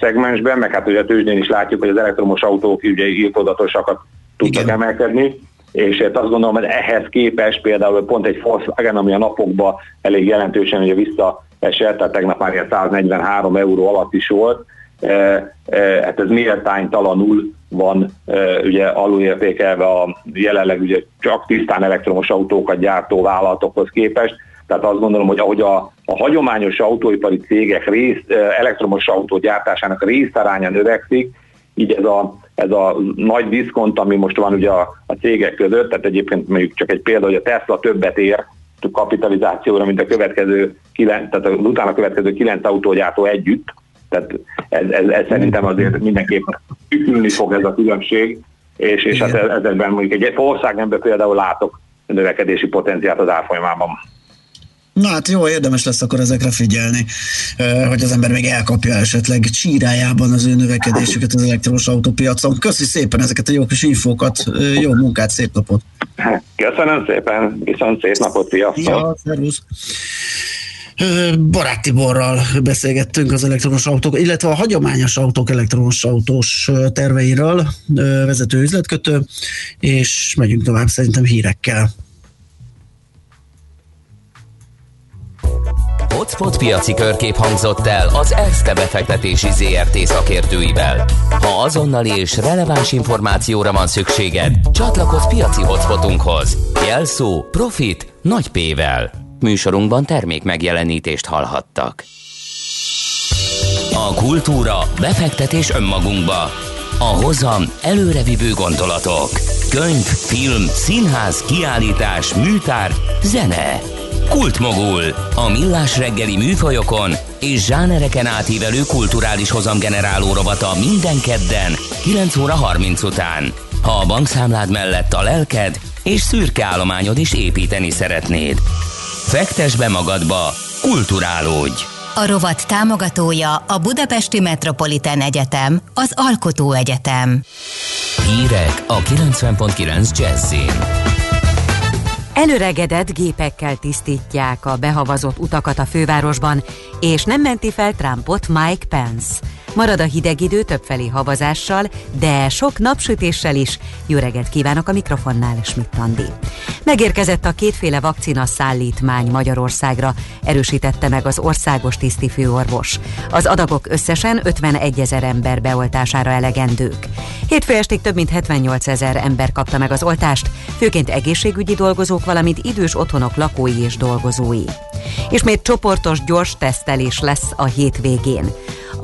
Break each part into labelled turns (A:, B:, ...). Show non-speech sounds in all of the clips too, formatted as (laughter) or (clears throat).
A: szegmensben, meg hát ugye a tőzsdén is látjuk, hogy az elektromos autók ugye írtózatosakat tudtak Igen. emelkedni, és hát azt gondolom, hogy ehhez képest például pont egy Volkswagen, ami a napokban elég jelentősen ugye visszaesett, tehát tegnap már ilyen 143 euró alatt is volt, hát ez méltánytalanul van ugye alulértékelve a jelenleg ugye csak tisztán elektromos autókat gyártó vállalatokhoz képest, tehát azt gondolom, hogy ahogy a, a hagyományos autóipari cégek rész, elektromos autó gyártásának részaránya növekszik, így ez a, ez a nagy diszkont, ami most van ugye a, a cégek között, tehát egyébként mondjuk csak egy példa, hogy a Tesla többet ér kapitalizációra, mint a következő, kilen, tehát az utána következő kilenc autógyártó együtt, tehát ez, ez, ez szerintem azért mindenképp ülni fog ez a különbség, és, és hát ezekben mondjuk egy országnemben például látok növekedési potenciált az árfolyamában.
B: Na hát jó, érdemes lesz akkor ezekre figyelni, hogy az ember még elkapja esetleg csírájában az ő növekedésüket az elektromos autópiacon. Köszi szépen ezeket a jó kis infókat, jó munkát, szép napot!
A: Köszönöm szépen, viszont szép napot, sziasztok! Ja, szervusz!
B: Barát Tiborral beszélgettünk az elektromos autók, illetve a hagyományos autók elektromos autós terveiről, vezető üzletkötő, és megyünk tovább szerintem hírekkel.
C: Hotspot piaci körkép hangzott el az ESZTE befektetési ZRT szakértőivel. Ha azonnali és releváns információra van szükséged, csatlakozz piaci hotspotunkhoz. Jelszó Profit nagy P-vel. Műsorunkban termék megjelenítést hallhattak. A kultúra, befektetés önmagunkba. A hozam előrevívő gondolatok. Könyv, film, színház, kiállítás, műtár, zene. Kultmogul. A millás reggeli műfajokon és zsánereken átívelő kulturális hozamgeneráló rovata minden kedden 9 óra 30 után. Ha a bankszámlád mellett a lelked és szürke állományod is építeni szeretnéd. Fektes be magadba, kulturálódj!
D: A rovat támogatója a Budapesti Metropolitán Egyetem, az Alkotó Egyetem.
C: Hírek a 90.9 Jazzin.
E: Előregedett gépekkel tisztítják a behavazott utakat a fővárosban, és nem menti fel Trumpot Mike Pence. Marad a hideg idő többfelé havazással, de sok napsütéssel is. Jó reggelt kívánok a mikrofonnál, Schmidt Andi. Megérkezett a kétféle vakcina szállítmány Magyarországra, erősítette meg az országos tisztifőorvos. Az adagok összesen 51 ezer ember beoltására elegendők. Hétfő estig több mint 78 ezer ember kapta meg az oltást, főként egészségügyi dolgozók, valamint idős otthonok lakói és dolgozói. Ismét csoportos gyors tesztelés lesz a hétvégén.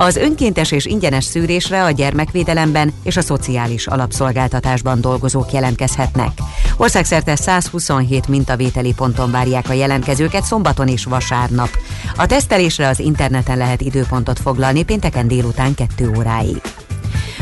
E: Az önkéntes és ingyenes szűrésre a gyermekvédelemben és a szociális alapszolgáltatásban dolgozók jelentkezhetnek. Országszerte 127 mintavételi ponton várják a jelentkezőket szombaton és vasárnap. A tesztelésre az interneten lehet időpontot foglalni pénteken délután 2 óráig.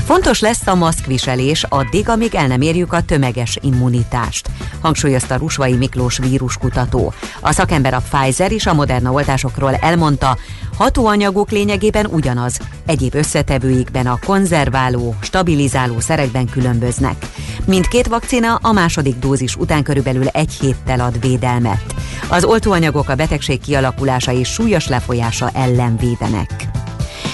E: Fontos lesz a maszkviselés addig, amíg el nem érjük a tömeges immunitást, hangsúlyozta Rusvai Miklós víruskutató. A szakember a Pfizer és a Moderna oltásokról elmondta, hatóanyagok lényegében ugyanaz, egyéb összetevőikben a konzerváló, stabilizáló szerekben különböznek. Mindkét vakcina a második dózis után körülbelül egy héttel ad védelmet. Az oltóanyagok a betegség kialakulása és súlyos lefolyása ellen védenek.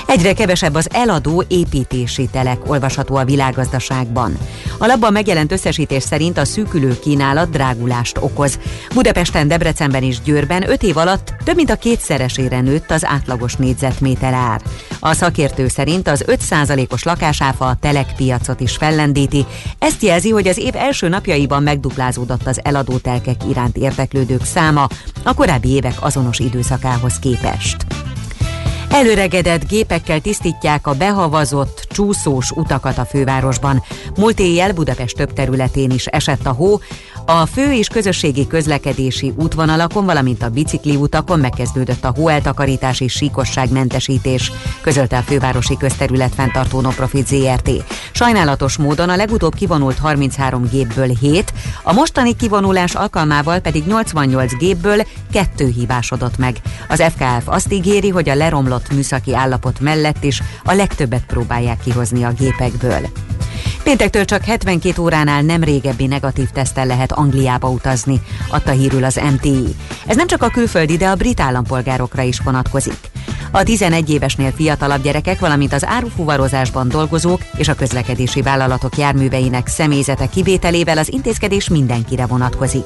E: Egyre kevesebb az eladó építési telek olvasható a világgazdaságban. A labban megjelent összesítés szerint a szűkülő kínálat drágulást okoz. Budapesten, Debrecenben és Győrben 5 év alatt több mint a kétszeresére nőtt az átlagos négyzetméter ár. A szakértő szerint az 5%-os lakásáfa a telekpiacot is fellendíti. Ezt jelzi, hogy az év első napjaiban megduplázódott az eladó telkek iránt érdeklődők száma a korábbi évek azonos időszakához képest. Előregedett gépekkel tisztítják a behavazott, csúszós utakat a fővárosban. Múlt éjjel Budapest több területén is esett a hó, a fő és közösségi közlekedési útvonalakon, valamint a bicikli utakon megkezdődött a hóeltakarítás és síkosságmentesítés, közölte a fővárosi közterület fenntartó Noprofit ZRT. Sajnálatos módon a legutóbb kivonult 33 gépből 7, a mostani kivonulás alkalmával pedig 88 gépből kettő hibásodott meg. Az FKF azt ígéri, hogy a leromlott műszaki állapot mellett is a legtöbbet próbálják kihozni a gépekből. Péntektől csak 72 óránál nem régebbi negatív tesztel lehet Angliába utazni, adta hírül az MTI. Ez nem csak a külföldi, de a brit állampolgárokra is vonatkozik. A 11 évesnél fiatalabb gyerekek, valamint az árufuvarozásban dolgozók és a közlekedési vállalatok járműveinek személyzete kivételével az intézkedés mindenkire vonatkozik.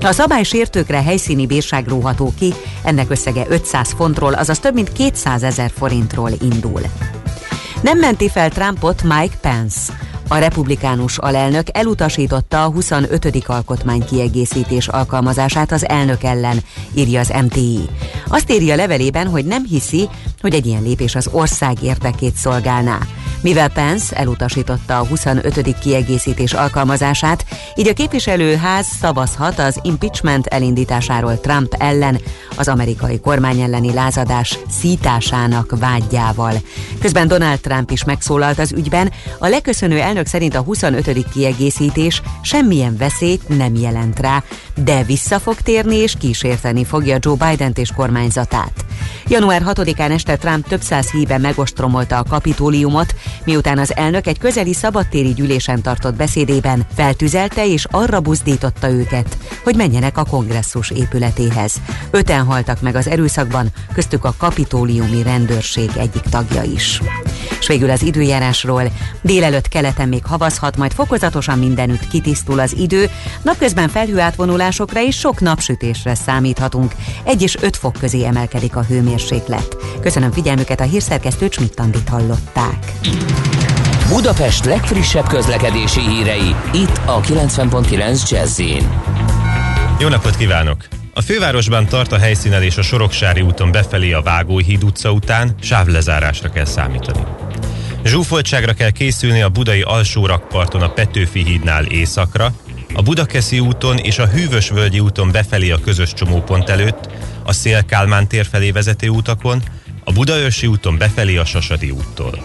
E: A szabálysértőkre helyszíni bírság róható ki, ennek összege 500 fontról, azaz több mint 200 ezer forintról indul. Nem menti fel Trumpot Mike Pence. A republikánus alelnök elutasította a 25. alkotmány kiegészítés alkalmazását az elnök ellen, írja az MTI. Azt írja levelében, hogy nem hiszi, hogy egy ilyen lépés az ország érdekét szolgálná. Mivel Pence elutasította a 25. kiegészítés alkalmazását, így a képviselőház szavazhat az impeachment elindításáról Trump ellen, az amerikai kormány elleni lázadás szításának vágyjával. Közben Donald Trump is megszólalt az ügyben, a leköszönő elnök szerint a 25. kiegészítés semmilyen veszélyt nem jelent rá, de vissza fog térni és kísérteni fogja Joe Biden és kormányzatát. Január 6-án este Trump több száz híve megostromolta a kapitóliumot, miután az elnök egy közeli szabadtéri gyűlésen tartott beszédében feltüzelte és arra buzdította őket, hogy menjenek a kongresszus épületéhez. Öten haltak meg az erőszakban, köztük a kapitóliumi rendőrség egyik tagja is. És végül az időjárásról. Délelőtt keleten még havazhat, majd fokozatosan mindenütt kitisztul az idő, napközben felhőátvonulásokra és sok napsütésre számíthatunk. Egy és öt fok közé emelkedik a hőmérséklet. Köszönöm figyelmüket a hírszerkesztő Csmittandit hallották.
C: Budapest legfrissebb közlekedési hírei, itt a 90.9 jazz
F: Jó napot kívánok! A fővárosban tart a helyszínelés a Soroksári úton befelé a Vágóhíd utca után, sávlezárásra kell számítani. Zsúfoltságra kell készülni a budai alsó rakparton a Petőfi hídnál északra, a Budakeszi úton és a Hűvösvölgyi úton befelé a közös csomópont előtt, a Szél Kálmán tér felé vezető utakon, a Budaörsi úton befelé a Sasadi úttól.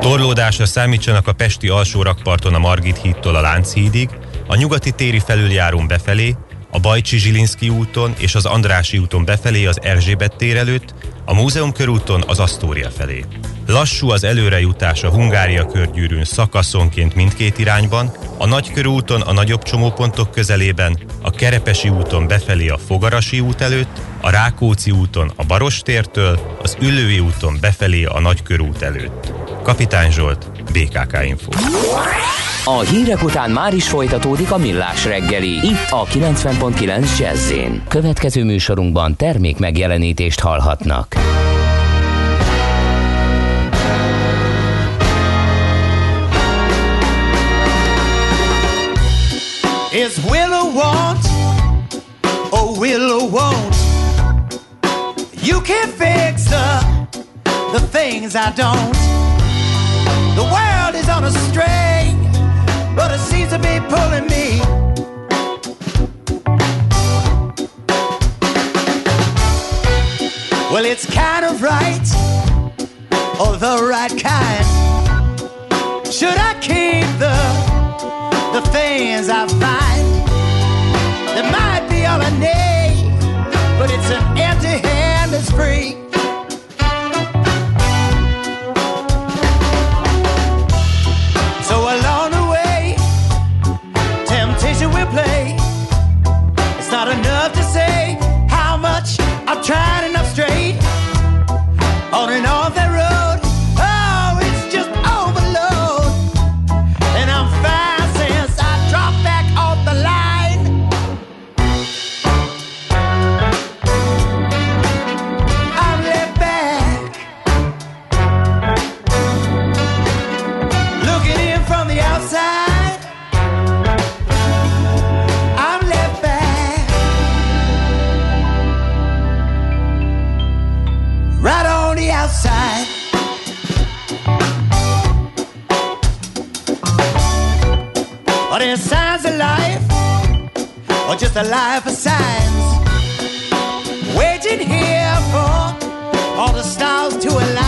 F: Torlódásra számítsanak a Pesti alsó rakparton a Margit hídtól a Lánchídig, a nyugati téri felüljárón befelé, a Bajcsi Zsilinszki úton és az Andrási úton befelé az Erzsébet tér előtt, a Múzeum körúton az Asztória felé. Lassú az előrejutás a Hungária körgyűrűn szakaszonként mindkét irányban, a Nagykörúton a nagyobb csomópontok közelében, a Kerepesi úton befelé a Fogarasi út előtt, a Rákóczi úton a Barostértől, az Üllői úton befelé a Nagykörút előtt. Kapitány Zsolt, BKK Info.
C: A hírek után már is folytatódik a millás reggeli, itt a 90.9 jazz Következő műsorunkban termék megjelenítést hallhatnak.
G: Is will want, or will won't? You can't fix the, the things I don't. The world is on a string, but it seems to be pulling me. Well, it's kind of right, or the right kind. Should I keep the the things I find? There might be all I need, but it's an empty hand that's free. Just a life of signs? Waiting here for all the stars to align.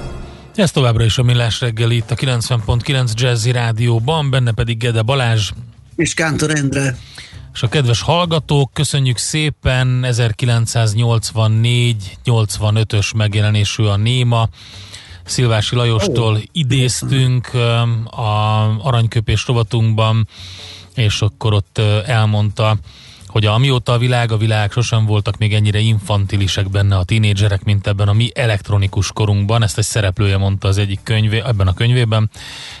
H: Ez továbbra is a Millás reggeli itt a 90.9 Jazzy Rádióban, benne pedig Gede Balázs.
B: És Kántor Endre.
H: És a kedves hallgatók, köszönjük szépen 1984-85-ös megjelenésű a Néma. Szilvási Lajostól oh, idéztünk a aranyköpés rovatunkban, és akkor ott elmondta, hogy amióta a világ, a világ sosem voltak még ennyire infantilisek benne a tínédzserek, mint ebben a mi elektronikus korunkban, ezt egy szereplője mondta az egyik könyvé, ebben a könyvében,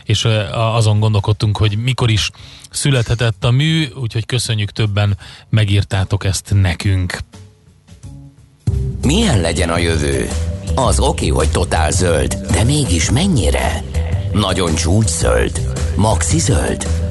H: és azon gondolkodtunk, hogy mikor is születhetett a mű, úgyhogy köszönjük többen megírtátok ezt nekünk.
C: Milyen legyen a jövő? Az oké, hogy totál zöld, de mégis mennyire? Nagyon csúcs zöld? Maxi zöld?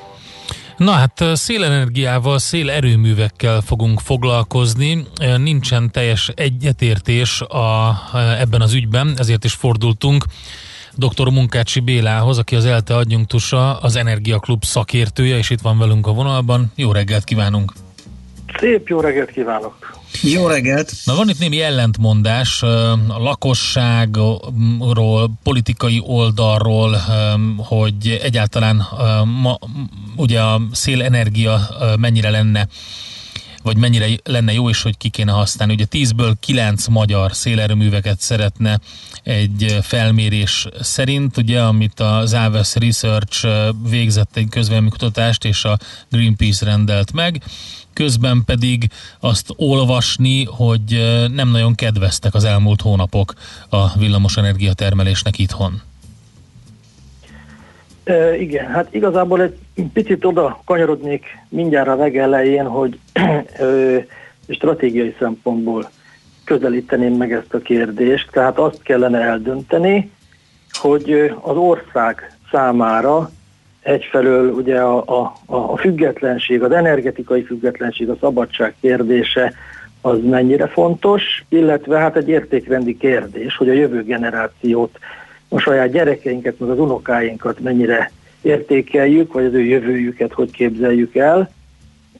H: Na hát szélenergiával, szélerőművekkel fogunk foglalkozni. Nincsen teljes egyetértés a, ebben az ügyben, ezért is fordultunk dr. Munkácsi Bélához, aki az ELTE adjunktusa, az Energiaklub szakértője, és itt van velünk a vonalban. Jó reggelt kívánunk!
I: Szép jó reggelt kívánok!
B: Jó reggelt!
H: Na van itt némi ellentmondás a lakosságról, politikai oldalról, hogy egyáltalán ma, ugye a szélenergia mennyire lenne vagy mennyire lenne jó is, hogy ki kéne használni. Ugye 10-ből 9 magyar szélerőműveket szeretne egy felmérés szerint, ugye, amit a Záves Research végzett egy kutatást, és a Greenpeace rendelt meg közben pedig azt olvasni, hogy nem nagyon kedveztek az elmúlt hónapok a villamosenergia termelésnek itthon.
I: E, igen, hát igazából egy picit oda kanyarodnék mindjárt a legelején, hogy e, stratégiai szempontból közelíteném meg ezt a kérdést. Tehát azt kellene eldönteni, hogy az ország számára egyfelől ugye a, a, a függetlenség, az energetikai függetlenség, a szabadság kérdése az mennyire fontos, illetve hát egy értékrendi kérdés, hogy a jövő generációt, a saját gyerekeinket, meg az unokáinkat mennyire értékeljük, vagy az ő jövőjüket hogy képzeljük el.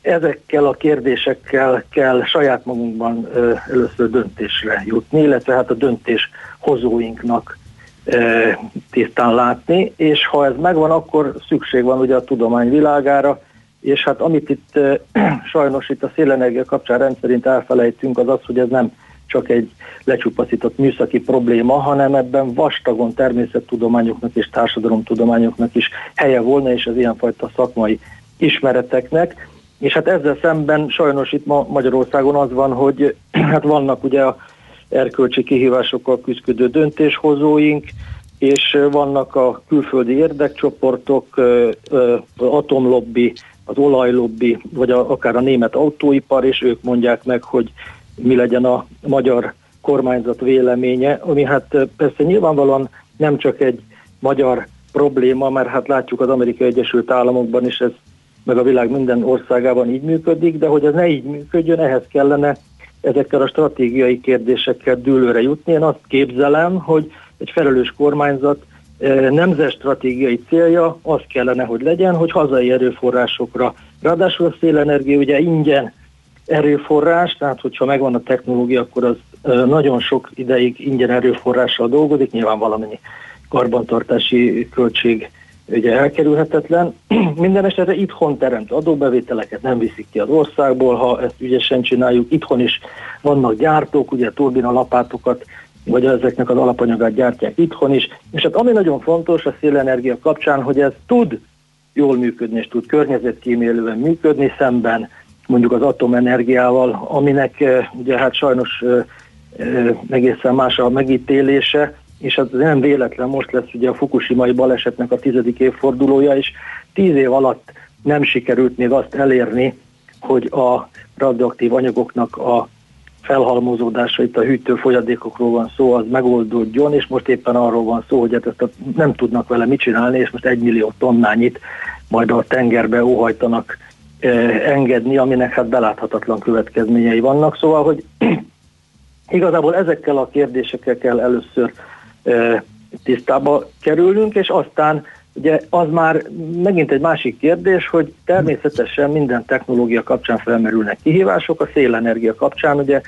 I: Ezekkel a kérdésekkel kell saját magunkban először döntésre jutni, illetve hát a döntés hozóinknak tisztán látni, és ha ez megvan, akkor szükség van ugye a tudomány világára, és hát amit itt (clears throat) sajnos itt a szélenergia kapcsán rendszerint elfelejtünk, az az, hogy ez nem csak egy lecsupaszított műszaki probléma, hanem ebben vastagon természettudományoknak és társadalomtudományoknak is helye volna, és az ilyenfajta szakmai ismereteknek. És hát ezzel szemben sajnos itt ma Magyarországon az van, hogy (clears throat) hát vannak ugye a erkölcsi kihívásokkal küzdő döntéshozóink, és vannak a külföldi érdekcsoportok, atomlobbi, az olajlobbi, vagy akár a német autóipar, és ők mondják meg, hogy mi legyen a magyar kormányzat véleménye, ami hát persze nyilvánvalóan nem csak egy magyar probléma, mert hát látjuk az Amerikai Egyesült Államokban is ez, meg a világ minden országában így működik, de hogy ez ne így működjön, ehhez kellene ezekkel a stratégiai kérdésekkel dőlőre jutni. Én azt képzelem, hogy egy felelős kormányzat eh, nemzet stratégiai célja az kellene, hogy legyen, hogy hazai erőforrásokra, ráadásul a szélenergia ugye ingyen erőforrás, tehát hogyha megvan a technológia, akkor az eh, nagyon sok ideig ingyen erőforrással dolgozik, nyilván valamennyi karbantartási költség ugye elkerülhetetlen. (clears throat) Minden esetre itthon teremt adóbevételeket, nem viszik ki az országból, ha ezt ügyesen csináljuk. Itthon is vannak gyártók, ugye turbina lapátokat, vagy ezeknek az alapanyagát gyártják itthon is. És hát ami nagyon fontos a szélenergia kapcsán, hogy ez tud jól működni, és tud környezetkímélően működni szemben mondjuk az atomenergiával, aminek ugye hát sajnos egészen más a megítélése, és hát nem véletlen, most lesz ugye a Fukushima-i balesetnek a tizedik évfordulója, és tíz év alatt nem sikerült még azt elérni, hogy a radioaktív anyagoknak a felhalmozódása, itt a hűtő folyadékokról van szó, az megoldódjon, és most éppen arról van szó, hogy hát ezt a, nem tudnak vele mit csinálni, és most egy millió tonnányit majd a tengerbe óhajtanak eh, engedni, aminek hát beláthatatlan következményei vannak. Szóval, hogy (clears throat) igazából ezekkel a kérdésekkel kell először tisztába kerülnünk, és aztán Ugye az már megint egy másik kérdés, hogy természetesen minden technológia kapcsán felmerülnek kihívások, a szélenergia kapcsán ugye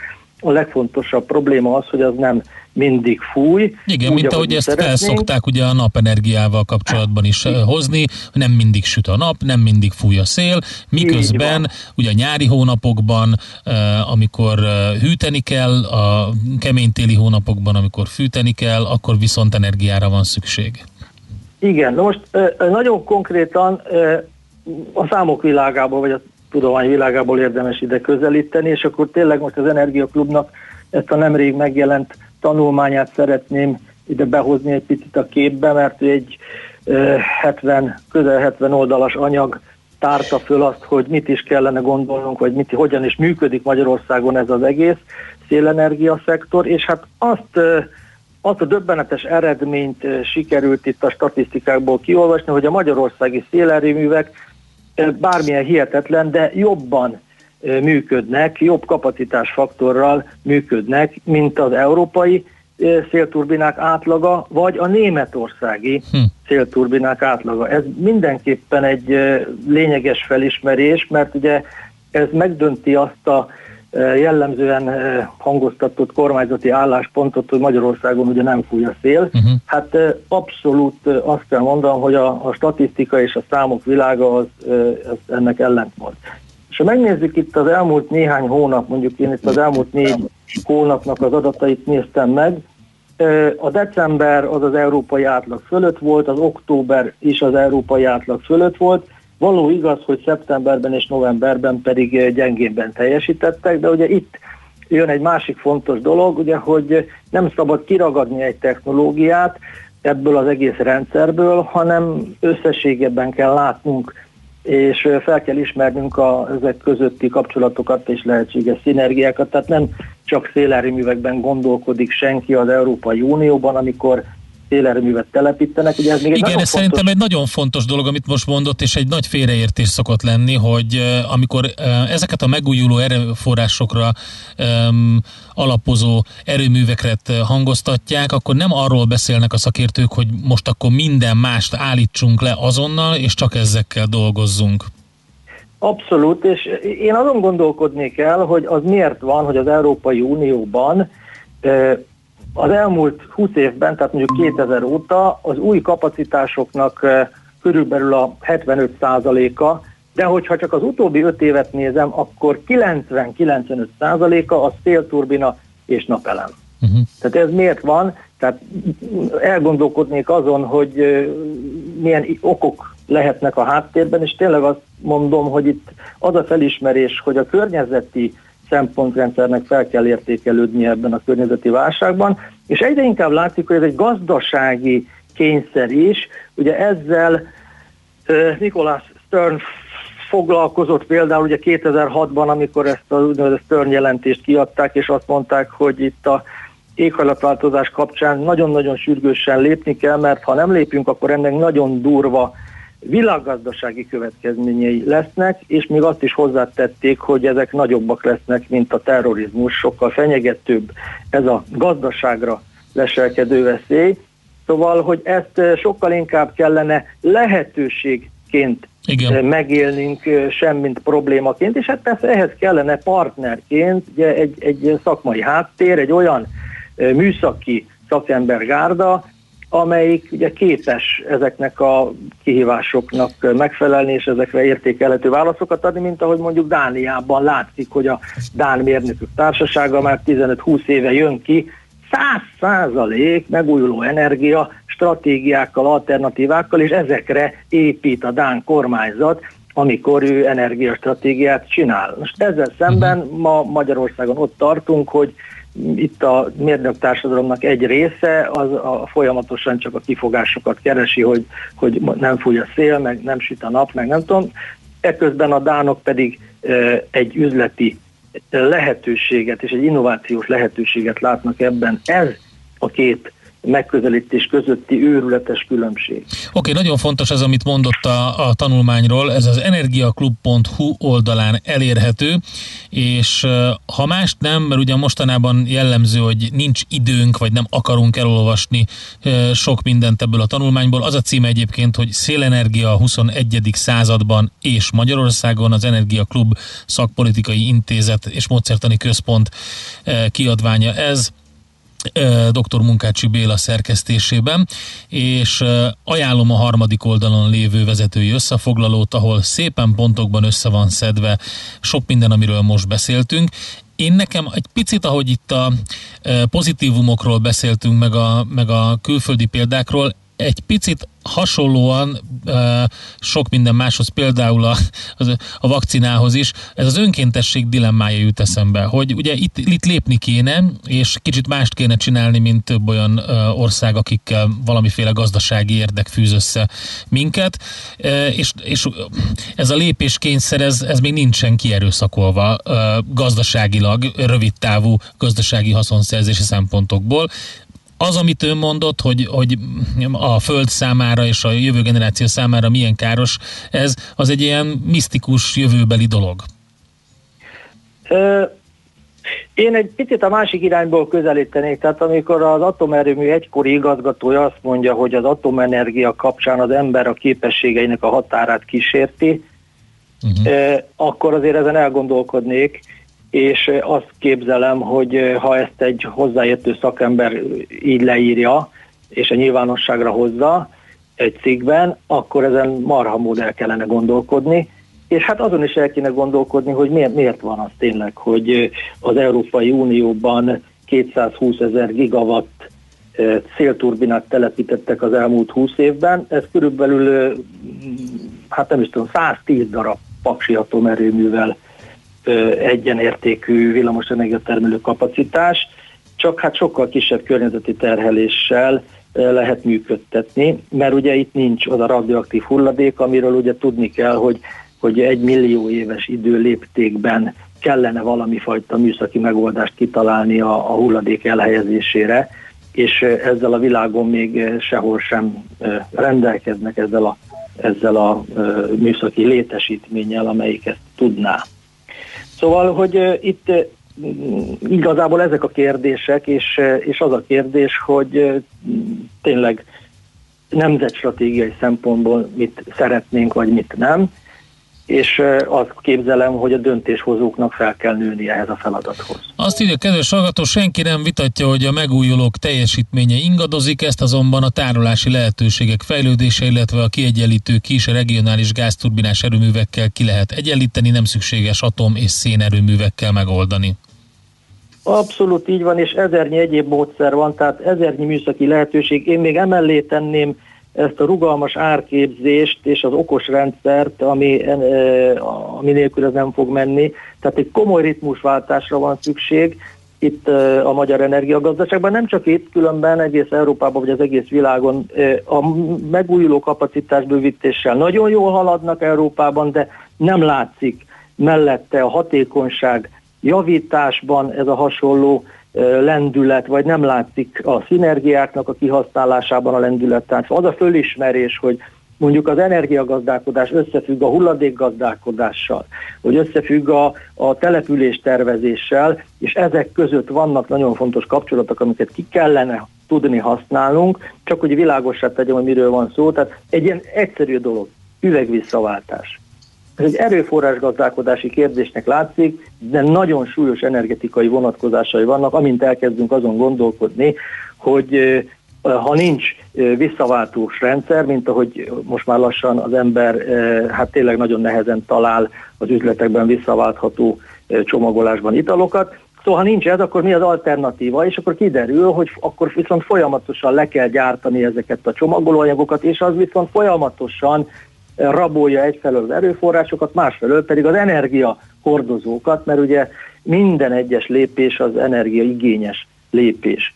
I: a legfontosabb probléma az, hogy az nem mindig fúj.
H: Igen, úgy, mint ahogy ezt szeretnénk. felszokták ugye a napenergiával kapcsolatban is eh, hozni, nem mindig süt a nap, nem mindig fúj a szél, miközben ugye a nyári hónapokban, amikor hűteni kell, a kemény téli hónapokban, amikor fűteni kell, akkor viszont energiára van szükség.
I: Igen, most nagyon konkrétan a számok világából, vagy a tudomány világából érdemes ide közelíteni, és akkor tényleg most az Energiaklubnak ezt a nemrég megjelent tanulmányát szeretném ide behozni egy picit a képbe, mert egy 70, közel 70 oldalas anyag tárta föl azt, hogy mit is kellene gondolnunk, vagy mit, hogyan is működik Magyarországon ez az egész szélenergia szektor, és hát azt azt a döbbenetes eredményt sikerült itt a statisztikákból kiolvasni, hogy a magyarországi szélerőművek bármilyen hihetetlen, de jobban működnek, jobb kapacitásfaktorral működnek, mint az európai szélturbinák átlaga, vagy a németországi hm. szélturbinák átlaga. Ez mindenképpen egy lényeges felismerés, mert ugye ez megdönti azt a jellemzően hangoztatott kormányzati álláspontot, hogy Magyarországon ugye nem fúj a szél. Uh-huh. Hát abszolút azt kell mondanom, hogy a, a statisztika és a számok világa az, az ennek ellentmond. És ha megnézzük itt az elmúlt néhány hónap, mondjuk én itt az elmúlt négy hónapnak az adatait néztem meg, a december az az európai átlag fölött volt, az október is az európai átlag fölött volt, Való igaz, hogy szeptemberben és novemberben pedig eh, gyengébben teljesítettek, de ugye itt jön egy másik fontos dolog, ugye, hogy nem szabad kiragadni egy technológiát ebből az egész rendszerből, hanem összességében kell látnunk, és eh, fel kell ismernünk a, ezek közötti kapcsolatokat és lehetséges szinergiákat. Tehát nem csak szélerőművekben gondolkodik senki az Európai Unióban, amikor szélerőművet telepítenek. Ugye ez még egy
H: Igen, ez
I: fontos...
H: szerintem egy nagyon fontos dolog, amit most mondott, és egy nagy félreértés szokott lenni, hogy amikor ezeket a megújuló erőforrásokra um, alapozó erőműveket hangoztatják, akkor nem arról beszélnek a szakértők, hogy most akkor minden mást állítsunk le azonnal, és csak ezekkel dolgozzunk.
I: Abszolút, és én azon gondolkodnék el, hogy az miért van, hogy az Európai Unióban az elmúlt 20 évben, tehát mondjuk 2000 óta az új kapacitásoknak körülbelül a 75%-a, de hogyha csak az utóbbi 5 évet nézem, akkor 90-95%-a a szélturbina és napelem. Uh-huh. Tehát ez miért van? Tehát elgondolkodnék azon, hogy milyen okok lehetnek a háttérben, és tényleg azt mondom, hogy itt az a felismerés, hogy a környezeti szempontrendszernek fel kell értékelődni ebben a környezeti válságban, és egyre inkább látszik, hogy ez egy gazdasági kényszer is. Ugye ezzel Nikolás Stern foglalkozott például ugye 2006-ban, amikor ezt a úgynevezett Stern jelentést kiadták, és azt mondták, hogy itt a éghajlatváltozás kapcsán nagyon-nagyon sürgősen lépni kell, mert ha nem lépünk, akkor ennek nagyon durva világgazdasági következményei lesznek, és még azt is hozzátették, hogy ezek nagyobbak lesznek, mint a terrorizmus, sokkal fenyegetőbb ez a gazdaságra leselkedő veszély. Szóval, hogy ezt eh, sokkal inkább kellene lehetőségként igen. Eh, megélnünk, eh, semmint problémaként, és hát persze ehhez kellene partnerként ugye egy, egy szakmai háttér, egy olyan műszaki szakembergárda, amelyik ugye képes ezeknek a kihívásoknak megfelelni, és ezekre értékelhető válaszokat adni, mint ahogy mondjuk Dániában látszik, hogy a Dán Mérnökök Társasága már 15-20 éve jön ki, 100% megújuló energia stratégiákkal, alternatívákkal, és ezekre épít a Dán kormányzat, amikor ő energiastratégiát csinál. Most ezzel szemben uh-huh. ma Magyarországon ott tartunk, hogy itt a mérnök társadalomnak egy része az a folyamatosan csak a kifogásokat keresi, hogy, hogy nem fúj a szél, meg nem süt a nap, meg nem tudom. Ekközben a dánok pedig egy üzleti lehetőséget és egy innovációs lehetőséget látnak ebben. Ez a két megközelítés közötti őrületes különbség. Oké,
H: okay, nagyon fontos az, amit mondott a, a tanulmányról, ez az energiaklub.hu oldalán elérhető, és ha mást nem, mert ugye mostanában jellemző, hogy nincs időnk, vagy nem akarunk elolvasni sok mindent ebből a tanulmányból, az a címe egyébként, hogy Szélenergia a 21. században és Magyarországon az Energiaklub szakpolitikai intézet és módszertani központ kiadványa ez dr. Munkácsi Béla szerkesztésében, és ajánlom a harmadik oldalon lévő vezetői összefoglalót, ahol szépen pontokban össze van szedve sok minden, amiről most beszéltünk. Én nekem egy picit, ahogy itt a pozitívumokról beszéltünk, meg a, meg a külföldi példákról, egy picit hasonlóan sok minden máshoz, például a, a vakcinához is, ez az önkéntesség dilemmája jut eszembe, hogy ugye itt, itt lépni kéne, és kicsit mást kéne csinálni, mint több olyan ország, akikkel valamiféle gazdasági érdek fűz össze minket, és, és ez a lépéskényszer, ez, ez még nincsen kierőszakolva gazdaságilag, rövid távú gazdasági haszonszerzési szempontokból az, amit ön mondott, hogy, hogy a Föld számára és a jövő generáció számára milyen káros, ez az egy ilyen misztikus jövőbeli dolog.
I: Ö, én egy picit a másik irányból közelítenék, tehát amikor az atomerőmű egykori igazgatója azt mondja, hogy az atomenergia kapcsán az ember a képességeinek a határát kísérti, uh-huh. akkor azért ezen elgondolkodnék, és azt képzelem, hogy ha ezt egy hozzáértő szakember így leírja, és a nyilvánosságra hozza egy cikkben, akkor ezen marha mód el kellene gondolkodni, és hát azon is el kéne gondolkodni, hogy miért, miért van az tényleg, hogy az Európai Unióban 220 ezer gigawatt szélturbinát telepítettek az elmúlt 20 évben, ez körülbelül, hát nem is tudom, 110 darab paksi atomerőművel egyenértékű villamosenergia termelő kapacitás, csak hát sokkal kisebb környezeti terheléssel lehet működtetni, mert ugye itt nincs az a radioaktív hulladék, amiről ugye tudni kell, hogy, hogy egy millió éves idő léptékben kellene valami fajta műszaki megoldást kitalálni a, a hulladék elhelyezésére, és ezzel a világon még sehol sem rendelkeznek ezzel a, ezzel a műszaki létesítménnyel, amelyik ezt tudná. Szóval, hogy itt igazából ezek a kérdések, és, és az a kérdés, hogy tényleg nemzetstratégiai szempontból mit szeretnénk, vagy mit nem, és azt képzelem, hogy a döntéshozóknak fel kell nőni ehhez a feladathoz.
H: Azt írja, kedves hallgató, senki nem vitatja, hogy a megújulók teljesítménye ingadozik, ezt azonban a tárolási lehetőségek fejlődése, illetve a kiegyenlítő kis regionális gázturbinás erőművekkel ki lehet egyenlíteni, nem szükséges atom- és szénerőművekkel megoldani.
I: Abszolút így van, és ezernyi egyéb módszer van, tehát ezernyi műszaki lehetőség. Én még emellé tenném ezt a rugalmas árképzést és az okos rendszert, ami, eh, ami nélkül ez nem fog menni. Tehát egy komoly ritmusváltásra van szükség itt eh, a magyar energiagazdaságban, nem csak itt, különben egész Európában vagy az egész világon eh, a megújuló kapacitás bővítéssel nagyon jól haladnak Európában, de nem látszik mellette a hatékonyság javításban ez a hasonló lendület, vagy nem látszik a szinergiáknak a kihasználásában a lendület. Tehát az a fölismerés, hogy mondjuk az energiagazdálkodás összefügg a hulladékgazdálkodással, hogy összefügg a, a település tervezéssel, és ezek között vannak nagyon fontos kapcsolatok, amiket ki kellene tudni használnunk, csak hogy világosá tegyem, hogy miről van szó. Tehát egy ilyen egyszerű dolog, üvegvisszaváltás. Ez egy erőforrás gazdálkodási kérdésnek látszik, de nagyon súlyos energetikai vonatkozásai vannak, amint elkezdünk azon gondolkodni, hogy ha nincs visszaváltós rendszer, mint ahogy most már lassan az ember hát tényleg nagyon nehezen talál az üzletekben visszaváltható csomagolásban italokat, Szóval ha nincs ez, akkor mi az alternatíva, és akkor kiderül, hogy akkor viszont folyamatosan le kell gyártani ezeket a csomagolóanyagokat, és az viszont folyamatosan rabolja egyfelől az erőforrásokat, másfelől pedig az energia hordozókat, mert ugye minden egyes lépés az energiaigényes lépés.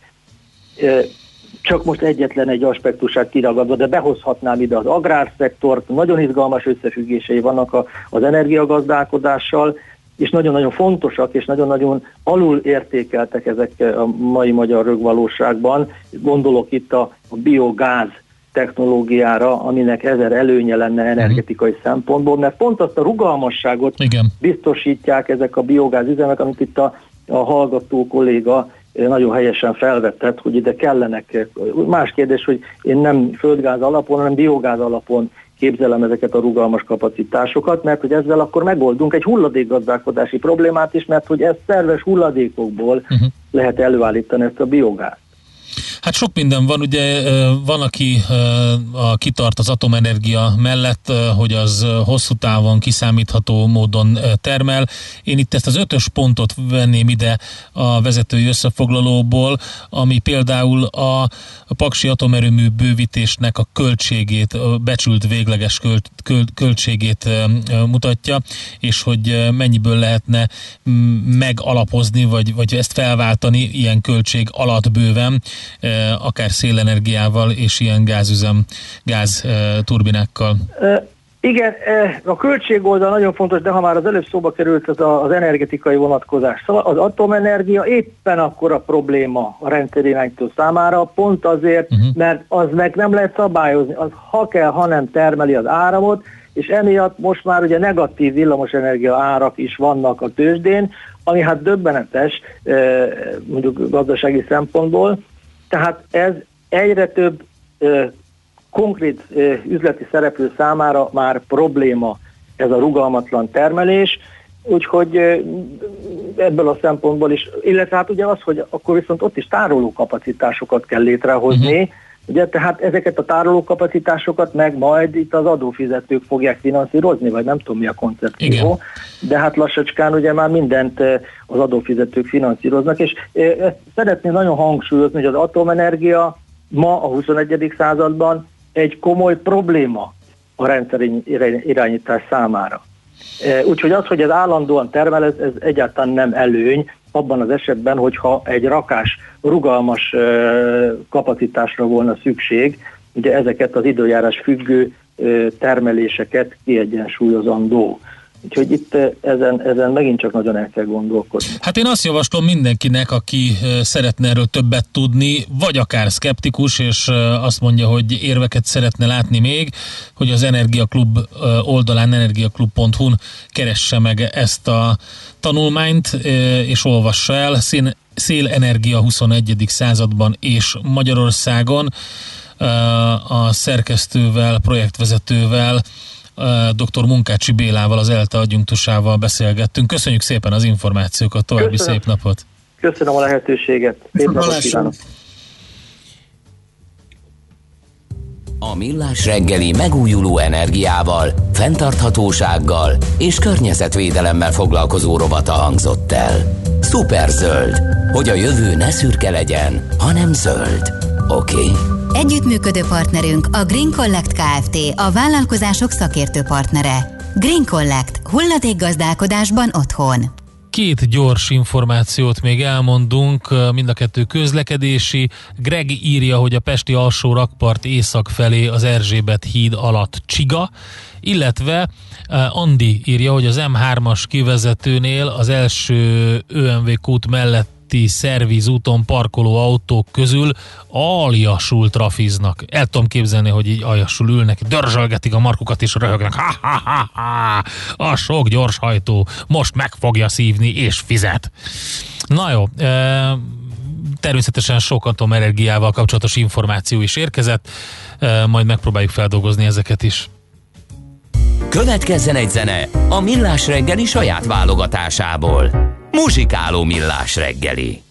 I: Csak most egyetlen egy aspektusát kiragadva, de behozhatnám ide az agrárszektort, nagyon izgalmas összefüggései vannak az energiagazdálkodással, és nagyon-nagyon fontosak, és nagyon-nagyon alul értékeltek ezek a mai magyar rögvalóságban. Gondolok itt a, a biogáz technológiára, aminek ezer előnye lenne energetikai uh-huh. szempontból, mert pont azt a rugalmasságot Igen. biztosítják ezek a biogáz üzemek, amit itt a, a hallgató kolléga nagyon helyesen felvetett, hogy ide kellenek. Más kérdés, hogy én nem földgáz alapon, hanem biogáz alapon képzelem ezeket a rugalmas kapacitásokat, mert hogy ezzel akkor megoldunk egy hulladékgazdálkodási problémát is, mert hogy ez szerves hulladékokból uh-huh. lehet előállítani ezt a biogázt.
H: Hát sok minden van, ugye van, aki a kitart az atomenergia mellett, hogy az hosszú távon kiszámítható módon termel. Én itt ezt az ötös pontot venném ide a vezetői összefoglalóból, ami például a, Paksi atomerőmű bővítésnek a költségét, a becsült végleges költ, költ, költségét mutatja, és hogy mennyiből lehetne megalapozni, vagy, vagy ezt felváltani ilyen költség alatt bőven akár szélenergiával és ilyen gázüzem, gáz turbinákkal?
I: Igen, a költségoldal nagyon fontos, de ha már az előbb szóba került az, az energetikai vonatkozás. Szóval az atomenergia éppen akkor a probléma a rendszerirányító számára, pont azért, uh-huh. mert az meg nem lehet szabályozni. Az ha kell, ha nem termeli az áramot, és emiatt most már ugye negatív villamosenergia árak is vannak a tőzsdén, ami hát döbbenetes mondjuk gazdasági szempontból, tehát ez egyre több ö, konkrét ö, üzleti szereplő számára már probléma ez a rugalmatlan termelés, úgyhogy ö, ebből a szempontból is, illetve hát ugye az, hogy akkor viszont ott is tároló kapacitásokat kell létrehozni, uh-huh. Ugye, tehát ezeket a tárolókapacitásokat meg majd itt az adófizetők fogják finanszírozni, vagy nem tudom mi a koncepció, Igen. de hát lassacskán ugye már mindent az adófizetők finanszíroznak, és ezt szeretném nagyon hangsúlyozni, hogy az atomenergia ma a 21. században egy komoly probléma a rendszer irányítás számára. Úgyhogy az, hogy ez állandóan termel, ez, ez egyáltalán nem előny, abban az esetben, hogyha egy rakás rugalmas kapacitásra volna szükség, ugye ezeket az időjárás függő termeléseket kiegyensúlyozandó. Úgyhogy itt ezen, ezen megint csak nagyon el kell gondolkodni.
H: Hát én azt javaslom mindenkinek, aki szeretne erről többet tudni, vagy akár szkeptikus, és azt mondja, hogy érveket szeretne látni még, hogy az Energiaklub oldalán energiaklub.hu-n keresse meg ezt a tanulmányt, és olvassa el. Szén, szélenergia 21. században és Magyarországon a szerkesztővel, projektvezetővel, dr. Munkácsi Bélával, az ELTE adjunktusával beszélgettünk. Köszönjük szépen az információkat, további Köszönöm. szép napot!
I: Köszönöm a lehetőséget! Szép napot kívánok!
C: A Millás reggeli megújuló energiával, fenntarthatósággal és környezetvédelemmel foglalkozó rovata hangzott el. Szuperzöld, hogy a jövő ne szürke legyen, hanem zöld. Oké? Okay?
D: Együttműködő partnerünk a Green Collect Kft. A vállalkozások szakértő partnere. Green Collect. Hulladékgazdálkodásban otthon.
H: Két gyors információt még elmondunk, mind a kettő közlekedési. Greg írja, hogy a Pesti alsó rakpart észak felé az Erzsébet híd alatt csiga, illetve Andi írja, hogy az M3-as kivezetőnél az első ÖMV kút mellett melletti szervizúton parkoló autók közül aljasul trafiznak. El tudom képzelni, hogy így aljasul ülnek, dörzsölgetik a markukat és röhögnek. Ha, ha, ha, ha, a sok gyorshajtó most meg fogja szívni és fizet. Na jó, e- természetesen sok atomenergiával kapcsolatos információ is érkezett, majd megpróbáljuk feldolgozni ezeket is.
C: Következzen egy zene a Millás reggeli saját válogatásából. Muzsikáló Millás reggeli.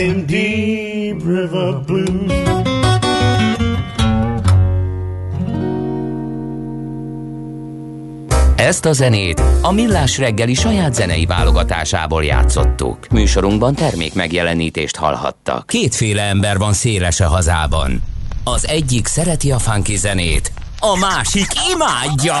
J: Them deep river blues.
C: Ezt a zenét a Millás reggeli saját zenei válogatásából játszottuk. Műsorunkban termék megjelenítést hallhattak. Kétféle ember van széles a hazában. Az egyik szereti a funky zenét, a másik imádja.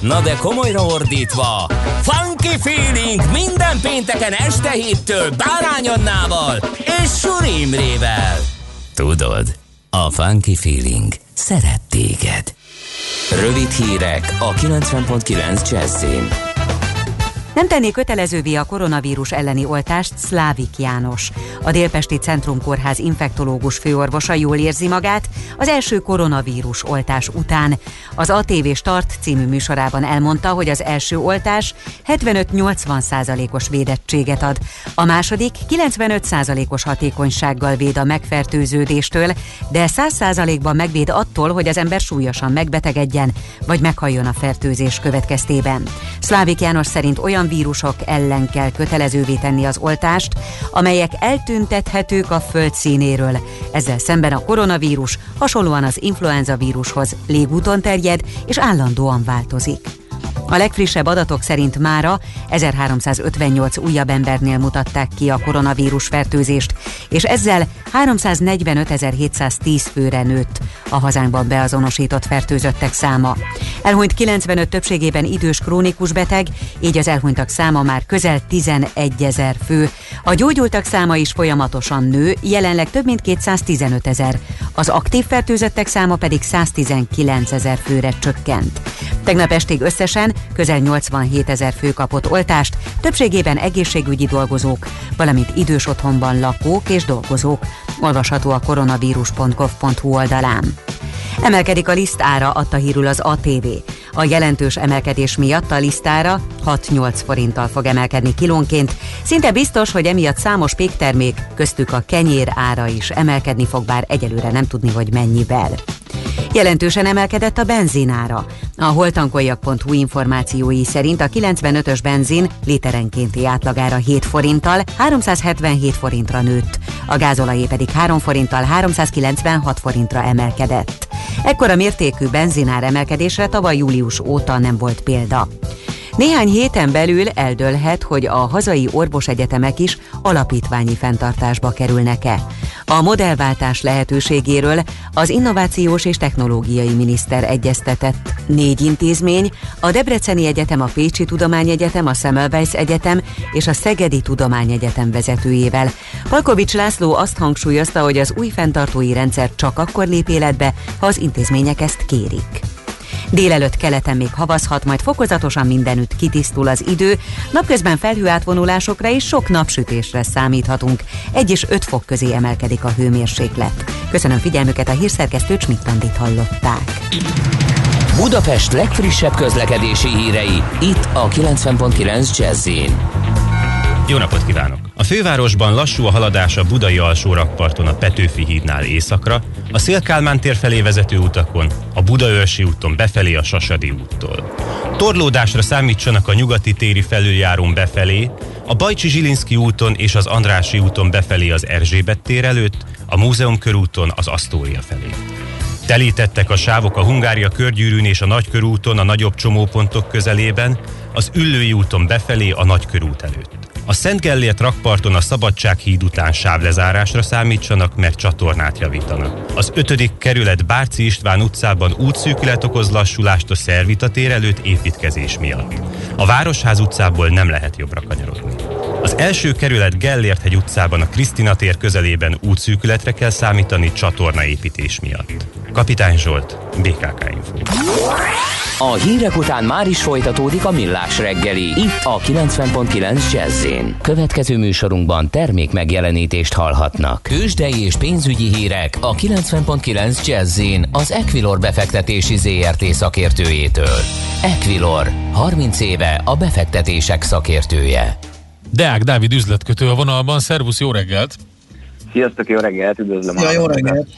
C: Na de komolyra ordítva, Funky Feeling minden pénteken este héttől Bárány Annával és Suri Imrével. Tudod, a Funky Feeling szeret téged. Rövid hírek a 90.9 Jazzin.
E: Nem tenné kötelezővé a koronavírus elleni oltást Szlávik János. A Délpesti Centrum Kórház infektológus főorvosa jól érzi magát az első koronavírus oltás után. Az ATV Start című műsorában elmondta, hogy az első oltás 75-80 százalékos védettséget ad. A második 95 százalékos hatékonysággal véd a megfertőződéstől, de 100 százalékban megvéd attól, hogy az ember súlyosan megbetegedjen, vagy meghalljon a fertőzés következtében. Szlávik János szerint olyan vírusok ellen kell kötelezővé tenni az oltást, amelyek eltüntethetők a föld színéről. Ezzel szemben a koronavírus hasonlóan az influenza vírushoz légúton terjed és állandóan változik. A legfrissebb adatok szerint mára 1358 újabb embernél mutatták ki a koronavírus fertőzést, és ezzel 345.710 főre nőtt a hazánkban beazonosított fertőzöttek száma. Elhunyt 95 többségében idős krónikus beteg, így az elhunytak száma már közel 11 ezer fő. A gyógyultak száma is folyamatosan nő, jelenleg több mint 215 ezer. Az aktív fertőzöttek száma pedig 119 ezer főre csökkent. Tegnap estig összesen közel 87 ezer fő kapott oltást, többségében egészségügyi dolgozók, valamint idős otthonban lakók és dolgozók, olvasható a koronavírus.gov.hu oldalán. Emelkedik a liszt ára, adta hírül az ATV. A jelentős emelkedés miatt a lisztára 6-8 forinttal fog emelkedni kilónként. Szinte biztos, hogy emiatt számos péktermék, köztük a kenyér ára is emelkedni fog, bár egyelőre nem tudni, hogy mennyivel. Jelentősen emelkedett a benzinára. A holtankoljak.hu információi szerint a 95-ös benzin literenkénti átlagára 7 forinttal 377 forintra nőtt, a gázolajé pedig 3 forinttal 396 forintra emelkedett. Ekkora mértékű benzinár emelkedésre tavaly július óta nem volt példa. Néhány héten belül eldőlhet, hogy a hazai orvosegyetemek is alapítványi fenntartásba kerülnek-e. A modellváltás lehetőségéről az Innovációs és Technológiai Miniszter egyeztetett négy intézmény, a Debreceni Egyetem, a Pécsi Tudományegyetem, a Semmelweis Egyetem és a Szegedi Tudományegyetem vezetőjével. Palkovics László azt hangsúlyozta, hogy az új fenntartói rendszer csak akkor lép életbe, ha az intézmények ezt kérik. Délelőtt keleten még havazhat, majd fokozatosan mindenütt kitisztul az idő, napközben felhőátvonulásokra és sok napsütésre számíthatunk. 1 és 5 fok közé emelkedik a hőmérséklet. Köszönöm figyelmüket, a hírszerkesztő Csmittandit hallották.
C: Budapest legfrissebb közlekedési hírei, itt a 90.9 jazz
F: Jó napot kívánok! A fővárosban lassú a haladás a budai alsó rakparton a Petőfi hídnál északra, a Szélkálmán tér felé vezető utakon, a Budaörsi úton befelé a Sasadi úttól. Torlódásra számítsanak a nyugati téri felüljárón befelé, a Bajcsi Zsilinszki úton és az Andrási úton befelé az Erzsébet tér előtt, a Múzeum körúton az Asztória felé. Telítettek a sávok a Hungária körgyűrűn és a Nagykörúton a nagyobb csomópontok közelében, az Üllői úton befelé a Nagykörút előtt. A Szent Gellért rakparton a Szabadsághíd után sávlezárásra számítsanak, mert csatornát javítanak. Az 5. kerület Bárci István utcában útszűkület okoz lassulást a Szervita tér előtt építkezés miatt. A Városház utcából nem lehet jobbra kanyarodni. Az első kerület Gellért hegy utcában a Krisztina tér közelében útszűkületre kell számítani csatornaépítés miatt. Kapitány Zsolt, BKK Info.
C: A hírek után már is folytatódik a millás reggeli, itt a 90.9 jazz Következő műsorunkban termék megjelenítést hallhatnak. Kősdei és pénzügyi hírek a 90.9 jazz az Equilor befektetési ZRT szakértőjétől. Equilor, 30 éve a befektetések szakértője.
H: Deák Dávid üzletkötő a vonalban, szervusz, jó reggelt!
K: Sziasztok, jó reggelt, üdvözlöm!
B: Ja, jó reggelt!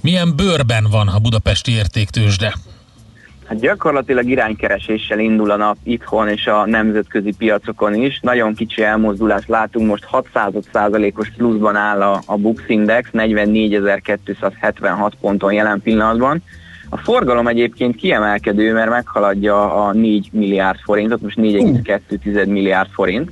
H: Milyen bőrben van a budapesti értéktősde?
K: Hát gyakorlatilag iránykereséssel indul a nap itthon és a nemzetközi piacokon is. Nagyon kicsi elmozdulást látunk, most 600% os pluszban áll a, a Bux Index, 44.276 ponton jelen pillanatban. A forgalom egyébként kiemelkedő, mert meghaladja a 4 milliárd forintot, most 4,2 milliárd forint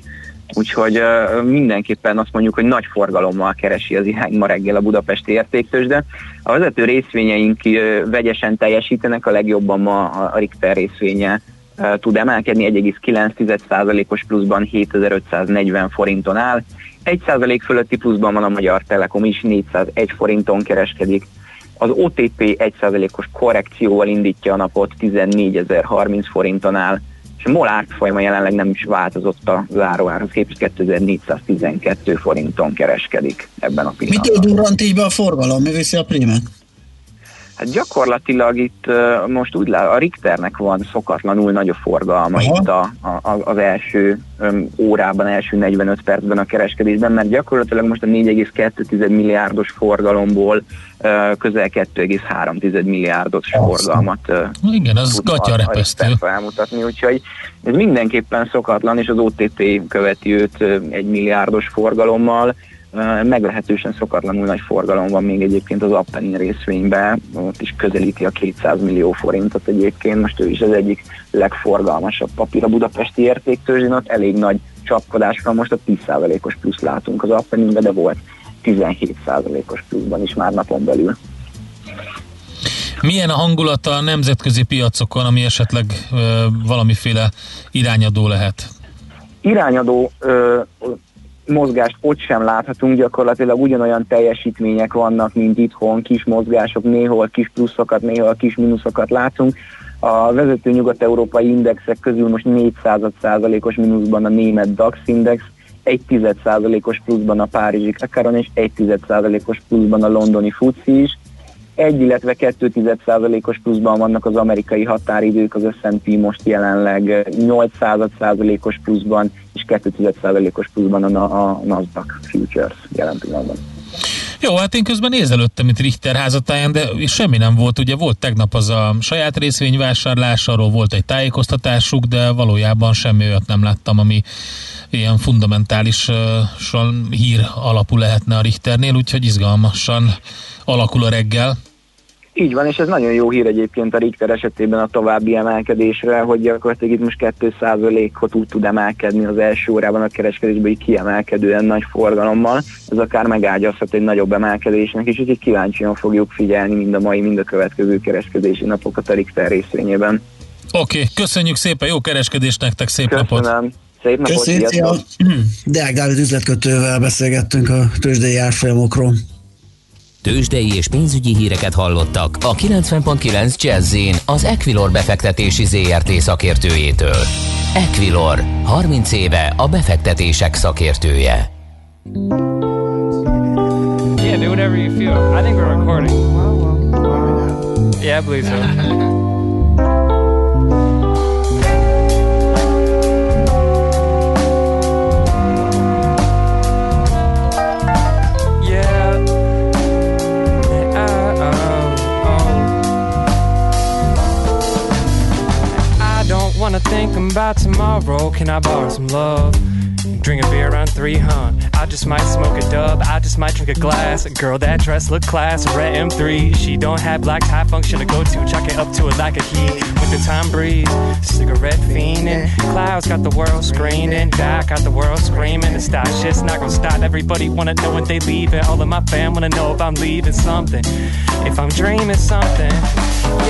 K: Úgyhogy mindenképpen azt mondjuk, hogy nagy forgalommal keresi az irány ma reggel a budapesti értéktősde. A vezető részvényeink vegyesen teljesítenek, a legjobban ma a Richter részvénye tud emelkedni, 1,9%-os pluszban 7540 forinton áll. 1% fölötti pluszban van a Magyar Telekom is, 401 forinton kereskedik. Az OTP 1%-os korrekcióval indítja a napot, 14.030 forinton áll és a MOL árfolyama jelenleg nem is változott a záróárhoz képest 2412 forinton kereskedik ebben a pillanatban.
B: Mitől durrant így be a forgalom? Mi viszi a prímet?
K: Hát gyakorlatilag itt uh, most úgy lát, a Richternek van szokatlanul nagy a forgalma Aha. itt a, a, az első um, órában, első 45 percben a kereskedésben, mert gyakorlatilag most a 4,2 milliárdos forgalomból uh, közel 2,3 milliárdos Azt. forgalmat
H: uh, Igen, az gatya repesztő.
K: felmutatni, úgyhogy ez mindenképpen szokatlan, és az OTP követi őt uh, egy milliárdos forgalommal, meglehetősen szokatlanul nagy forgalom van még egyébként az Appenin részvényben, ott is közelíti a 200 millió forintot egyébként, most ő is az egyik legforgalmasabb papír a budapesti értéktőzsén, ott elég nagy csapkodás van, most a 10%-os plusz látunk az Appeninbe, de volt 17%-os pluszban is már napon belül.
H: Milyen a hangulata a nemzetközi piacokon, ami esetleg ö, valamiféle irányadó lehet?
K: Irányadó ö, mozgást ott sem láthatunk, gyakorlatilag ugyanolyan teljesítmények vannak, mint itthon, kis mozgások, néhol kis pluszokat, néhol kis mínuszokat látunk. A vezető nyugat-európai indexek közül most 400 százalékos mínuszban a német DAX index, 1 százalékos pluszban a Párizsi Kakaron és 1 százalékos pluszban a londoni FTSE is. 1, illetve 2 százalékos pluszban vannak az amerikai határidők, az S&P most jelenleg 8 százalékos pluszban és 2 százalékos pluszban a, a Nasdaq Futures jelen pillanatban.
H: Jó, hát én közben nézelődtem itt Richter házatáján, de semmi nem volt. Ugye volt tegnap az a saját részvényvásárlás, arról volt egy tájékoztatásuk, de valójában semmi olyat nem láttam, ami ilyen fundamentálisan hír alapú lehetne a Richternél, úgyhogy izgalmasan alakul a reggel.
K: Így van, és ez nagyon jó hír egyébként a Richter esetében a további emelkedésre, hogy gyakorlatilag itt most 2%-ot úgy tud emelkedni az első órában a kereskedésben, így kiemelkedően nagy forgalommal. Ez akár megágyazhat egy nagyobb emelkedésnek is, úgyhogy kíváncsian fogjuk figyelni mind a mai, mind a következő kereskedési napokat a Richter részvényében.
H: Oké, okay, köszönjük szépen, jó kereskedést nektek, szép
K: Köszönöm.
H: napot!
K: Szép napot,
B: Köszönjük. Deák Dávid üzletkötővel beszélgettünk a tőzsdei árfolyamokról.
C: Tőzsdei és pénzügyi híreket hallottak a 90.9 jazz az Equilor befektetési ZRT szakértőjétől. Equilor, 30 éve a befektetések szakértője.
L: Yeah, do whatever you feel. I think we're recording. Yeah, I believe so. (laughs) wanna think about tomorrow. Can I borrow some love? Drink a beer around three, huh? I just might smoke a dub. I just might drink a glass. Girl that dress look class. Red M3. She don't have black tie function to go to. Chuck it up to it like a heat. With the time breeze. Cigarette fiending. Clouds got the world screaming. Doc got the world screaming. The stop shit's not gonna stop. Everybody wanna know when they leaving. All of my fam wanna know if I'm leaving something. If I'm dreaming something.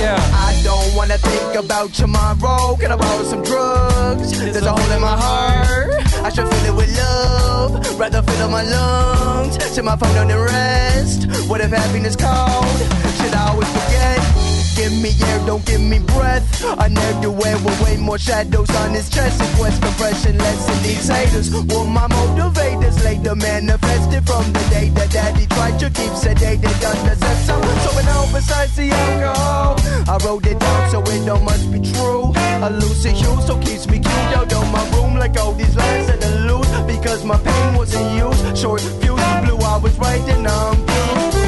L: Yeah.
M: I don't wanna think about tomorrow. Can I borrow some drugs? There's a hole in my heart. I fill it with love. Rather fill up my lungs. Set my phone on the rest. What if happiness called? Should I always forget? Give me air, don't give me breath. I never wear with way more shadows on his chest. It was compression, less in these haters. Were my motivators later manifested from the day that daddy tried to keep sedated under some. So when I besides the alcohol, I wrote it down so it don't must be true. A lucid hue, so keeps me cute out of my room like all these lines and. Because my pain wasn't used. Short fuse blue, I was writing on
L: I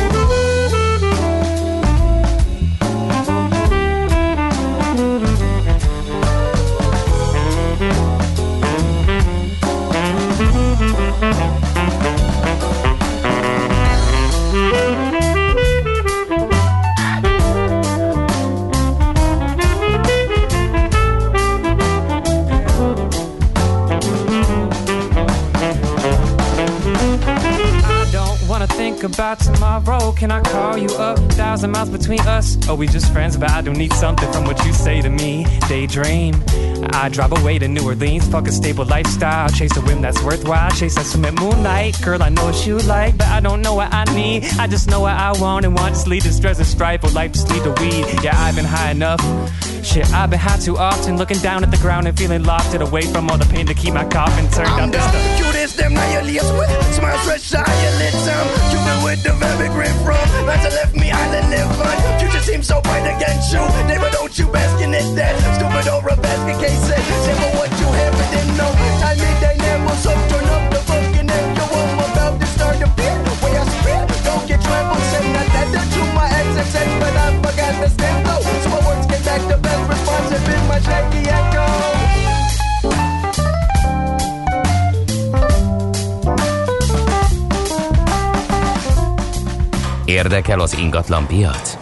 L: about tomorrow. Can I call you up? Thousand miles between us. Are we just friends? But I don't need something from what you say to me. Daydream. I drive away to New Orleans. Fuck a stable lifestyle. Chase a whim that's worthwhile. Chase that swim at moonlight. Girl, I know what you like, but I don't know what I need. I just know what I want and want. Just lead to stress and strife or life just lead to weed. Yeah, I've been high enough. Shit, I've been high too often. Looking down at the ground and feeling locked it away from all the pain to keep my coffin turned
M: I'm
L: up.
M: the
L: and stuff.
M: cutest them nihilists with. Smile fresh eyelids um. Cupid with the very grip from. That's left me island live fun Future seems so bright against you. Neighbor don't you bask in it that Stupid or a basket case Never what you have but didn't know Tell me they never so. Turn up the fucking end Yo I'm about to start the beat. Way I spit Don't get trampled. Send that letter to my ex and But I forgot the stem though Back the best response Have been my shaky echo
C: Érdekel az ingatlan piac?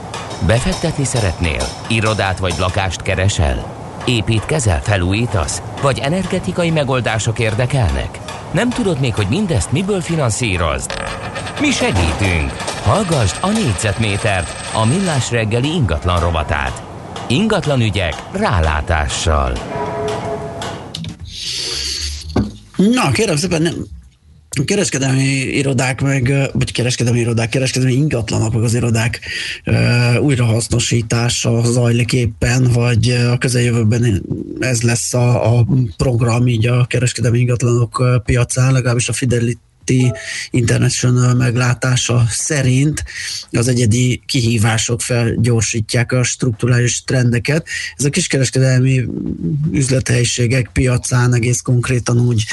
C: Befektetni szeretnél? Irodát vagy lakást keresel? Építkezel, felújítasz? Vagy energetikai megoldások érdekelnek? Nem tudod még, hogy mindezt miből finanszírozd? Mi segítünk! Hallgassd a négyzetmétert, a millás reggeli ingatlan rovatát. Ingatlan ügyek rálátással.
B: Na, kérem szépen, nem, kereskedelmi irodák meg, vagy kereskedelmi irodák, kereskedelmi ingatlanok meg az irodák uh, újrahasznosítása zajlik éppen, vagy a közeljövőben ez lesz a, a program így a kereskedelmi ingatlanok piacán, legalábbis a Fidelity Amnesty International meglátása szerint az egyedi kihívások felgyorsítják a strukturális trendeket. Ez a kiskereskedelmi üzlethelyiségek piacán egész konkrétan úgy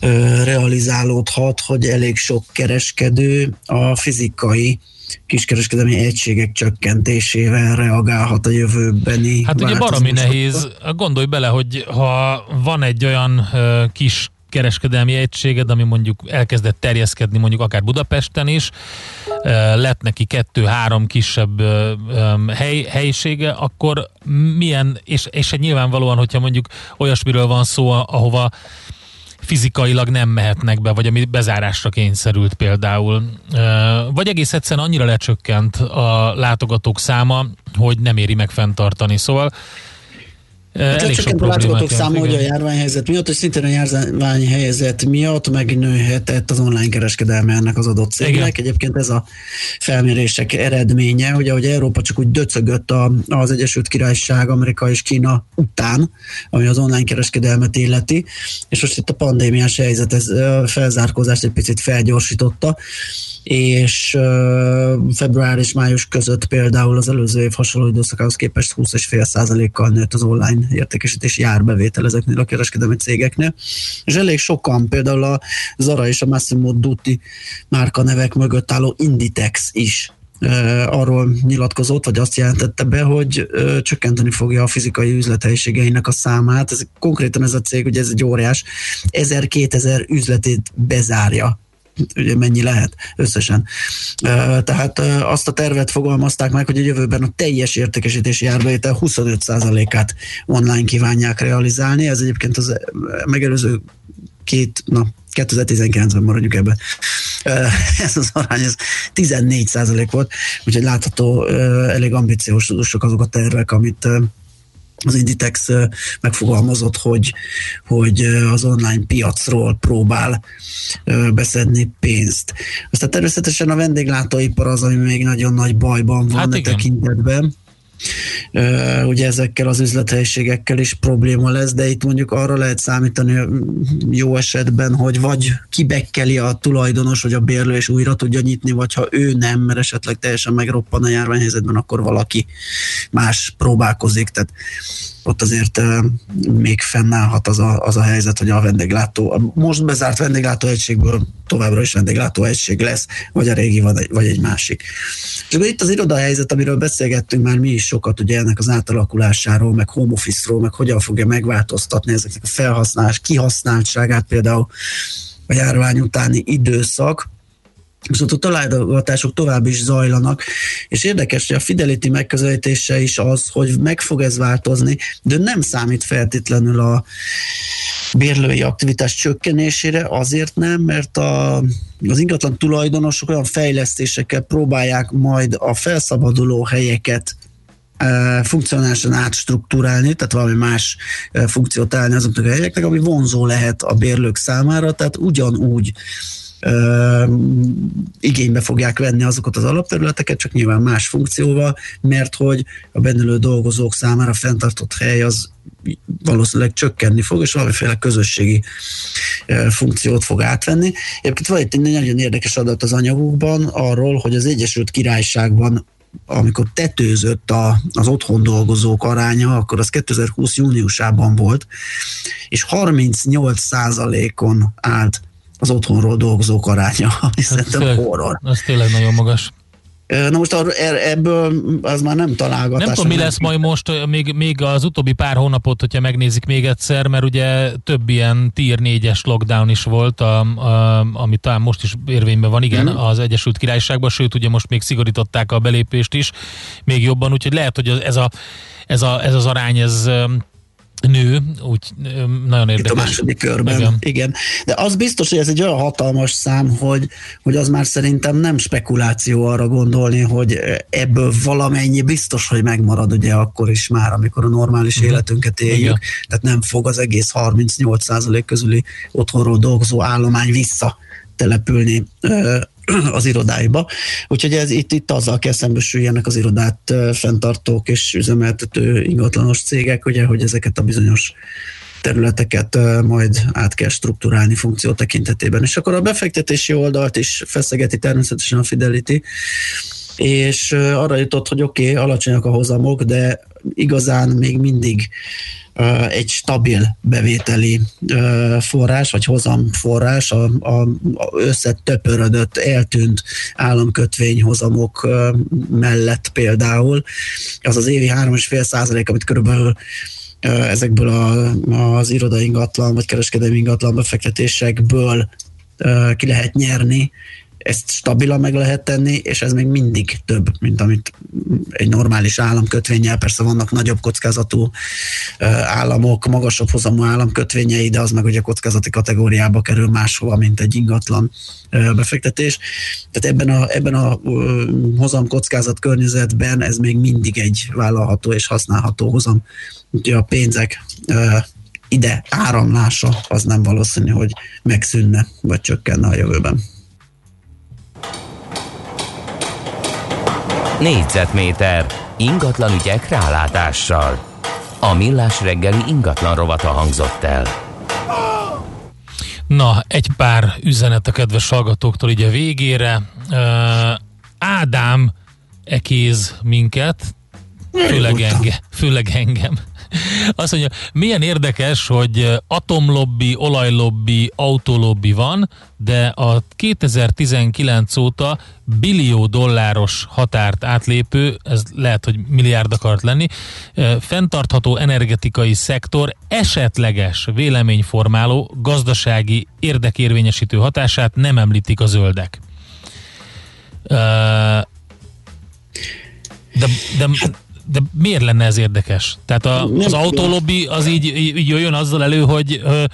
B: ö, realizálódhat, hogy elég sok kereskedő a fizikai kiskereskedelmi egységek csökkentésével reagálhat a jövőbeni
H: Hát ugye baromi nehéz, gondolj bele, hogy ha van egy olyan kis kereskedelmi egységed, ami mondjuk elkezdett terjeszkedni mondjuk akár Budapesten is, lett neki kettő-három kisebb hely, helyisége, akkor milyen, és, és nyilvánvalóan, hogyha mondjuk olyasmiről van szó, ahova fizikailag nem mehetnek be, vagy ami bezárásra kényszerült például. Vagy egész egyszerűen annyira lecsökkent a látogatók száma, hogy nem éri meg fenntartani. Szóval
B: Hát Elég csak a látogatók száma, hogy a járványhelyzet miatt, és szintén a járványhelyzet miatt megnőhetett az online kereskedelme ennek az adott cégnek. Igen. Egyébként ez a felmérések eredménye, hogy ahogy Európa csak úgy döcögött a, az Egyesült Királyság, Amerika és Kína után, ami az online kereskedelmet illeti, és most itt a pandémiás helyzet ez felzárkózást egy picit felgyorsította, és február és május között például az előző év hasonló időszakához képest 20,5%-kal nőtt az online értékesítési árbevétel ezeknél a kereskedelmi cégeknél. És elég sokan, például a Zara és a Massimo Dutti márka nevek mögött álló Inditex is arról nyilatkozott, vagy azt jelentette be, hogy csökkenteni fogja a fizikai üzlethelyiségeinek a számát. Ez konkrétan ez a cég, ugye ez egy óriás, 1000-2000 üzletét bezárja ugye mennyi lehet összesen. Tehát azt a tervet fogalmazták meg, hogy a jövőben a teljes értékesítési árbevétel 25%-át online kívánják realizálni. Ez egyébként az megelőző két, na, 2019-ben maradjuk ebbe. Ez az arány, ez 14% volt, úgyhogy látható elég ambiciósok azok a tervek, amit az Inditex megfogalmazott, hogy, hogy az online piacról próbál beszedni pénzt. Aztán természetesen a vendéglátóipar az, ami még nagyon nagy bajban van hát a tekintetben ugye ezekkel az üzlethelyiségekkel is probléma lesz, de itt mondjuk arra lehet számítani jó esetben, hogy vagy kibekkeli a tulajdonos, hogy a bérlő és újra tudja nyitni, vagy ha ő nem, mert esetleg teljesen megroppan a járványhelyzetben, akkor valaki más próbálkozik. Tehát ott azért még fennállhat az a, az a helyzet, hogy a vendéglátó, a most bezárt vendéglátó egységből továbbra is vendéglátó egység lesz, vagy a régi, vagy, egy másik. Csak itt az irodahelyzet, amiről beszélgettünk már mi is sokat, ugye ennek az átalakulásáról, meg home office-ról, meg hogyan fogja megváltoztatni ezeknek a felhasználás, kihasználtságát például a járvány utáni időszak, Viszont a találgatások tovább is zajlanak, és érdekes, hogy a Fidelity megközelítése is az, hogy meg fog ez változni, de nem számít feltétlenül a bérlői aktivitás csökkenésére, azért nem, mert a, az ingatlan tulajdonosok olyan fejlesztésekkel próbálják majd a felszabaduló helyeket e, funkcionálisan átstruktúrálni, tehát valami más e, funkciót állni azoknak a helyeknek, ami vonzó lehet a bérlők számára, tehát ugyanúgy igénybe fogják venni azokat az alapterületeket, csak nyilván más funkcióval, mert hogy a bennülő dolgozók számára fenntartott hely az valószínűleg csökkenni fog, és valamiféle közösségi funkciót fog átvenni. Egyébként van itt egy nagyon érdekes adat az anyagokban arról, hogy az Egyesült Királyságban amikor tetőzött a, az otthon dolgozók aránya, akkor az 2020 júniusában volt, és 38 on állt az otthonról dolgozók aránya, (laughs) ami szerintem horror.
H: Ez tényleg nagyon magas.
B: Na most e- ebből az már nem találgatás.
H: Nem tudom, mi lesz majd most, még, még az utóbbi pár hónapot, hogyha megnézik még egyszer, mert ugye több ilyen tier 4-es lockdown is volt, a, a, ami talán most is érvényben van, igen, mm. az Egyesült Királyságban, sőt ugye most még szigorították a belépést is még jobban, úgyhogy lehet, hogy ez, a, ez, a, ez az arány, ez nő, úgy nagyon
B: Itt
H: érdekes.
B: a második körben. Igen.
H: Igen.
B: Igen. De az biztos, hogy ez egy olyan hatalmas szám, hogy, hogy az már szerintem nem spekuláció arra gondolni, hogy ebből valamennyi biztos, hogy megmarad ugye akkor is már, amikor a normális
H: Mhm.
B: életünket éljük.
H: Igen.
B: Tehát nem fog az egész 38% közüli otthonról dolgozó állomány vissza települni az irodáiba. Úgyhogy ez itt, itt azzal kell szembesüljenek az irodát fenntartók és üzemeltető ingatlanos cégek, ugye, hogy ezeket a bizonyos területeket majd át kell strukturálni funkció tekintetében. És akkor a befektetési oldalt is feszegeti természetesen a Fidelity, és arra jutott, hogy oké, okay, alacsonyak a hozamok, de igazán még mindig egy stabil bevételi forrás, vagy hozamforrás, a, a, a összetöpörödött, eltűnt államkötvény hozamok mellett például. Az az évi 3,5 százalék, amit körülbelül ezekből a, az irodai ingatlan, vagy kereskedelmi ingatlan befektetésekből ki lehet nyerni, ezt stabilan meg lehet tenni, és ez még mindig több, mint amit egy normális államkötvényel, persze vannak nagyobb kockázatú államok, magasabb hozamú államkötvényei, de az meg ugye kockázati kategóriába kerül máshova, mint egy ingatlan befektetés. Tehát ebben a, ebben a ö, hozam kockázat környezetben ez még mindig egy vállalható és használható hozam. Úgyhogy a pénzek ide áramlása az nem valószínű, hogy megszűnne, vagy csökkenne a jövőben.
C: Négyzetméter ingatlan ügyek rálátással. A millás reggeli ingatlan rovata hangzott el.
H: Na, egy pár üzenet a kedves hallgatóktól így a végére. Ö, Ádám ekéz minket, főleg, enge, főleg engem. Azt mondja, milyen érdekes, hogy atomlobby, olajlobby, autolobby van, de a 2019 óta billió dolláros határt átlépő, ez lehet, hogy milliárd akart lenni, fenntartható energetikai szektor esetleges véleményformáló gazdasági érdekérvényesítő hatását nem említik a zöldek. De, de, de miért lenne ez érdekes? Tehát a, az autólobbi az így, így jöjjön azzal elő, hogy ö,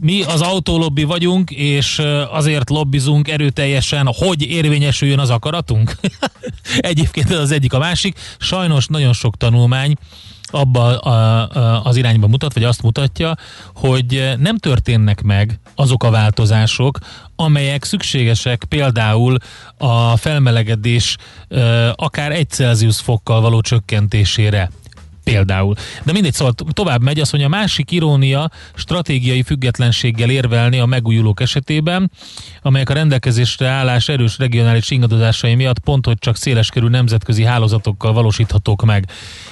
H: mi az autólobbi vagyunk, és azért lobbizunk erőteljesen, hogy érvényesüljön az akaratunk? (laughs) Egyébként ez az egyik a másik. Sajnos nagyon sok tanulmány abba a, a, az irányba mutat, vagy azt mutatja, hogy nem történnek meg azok a változások, amelyek szükségesek például a felmelegedés akár egy Celsius fokkal való csökkentésére. Például. De mindegy, szóval to- tovább megy, azt mondja, a másik irónia stratégiai függetlenséggel érvelni a megújulók esetében, amelyek a rendelkezésre állás erős regionális ingadozásai miatt pont, hogy csak széleskörű nemzetközi hálózatokkal valósíthatók meg.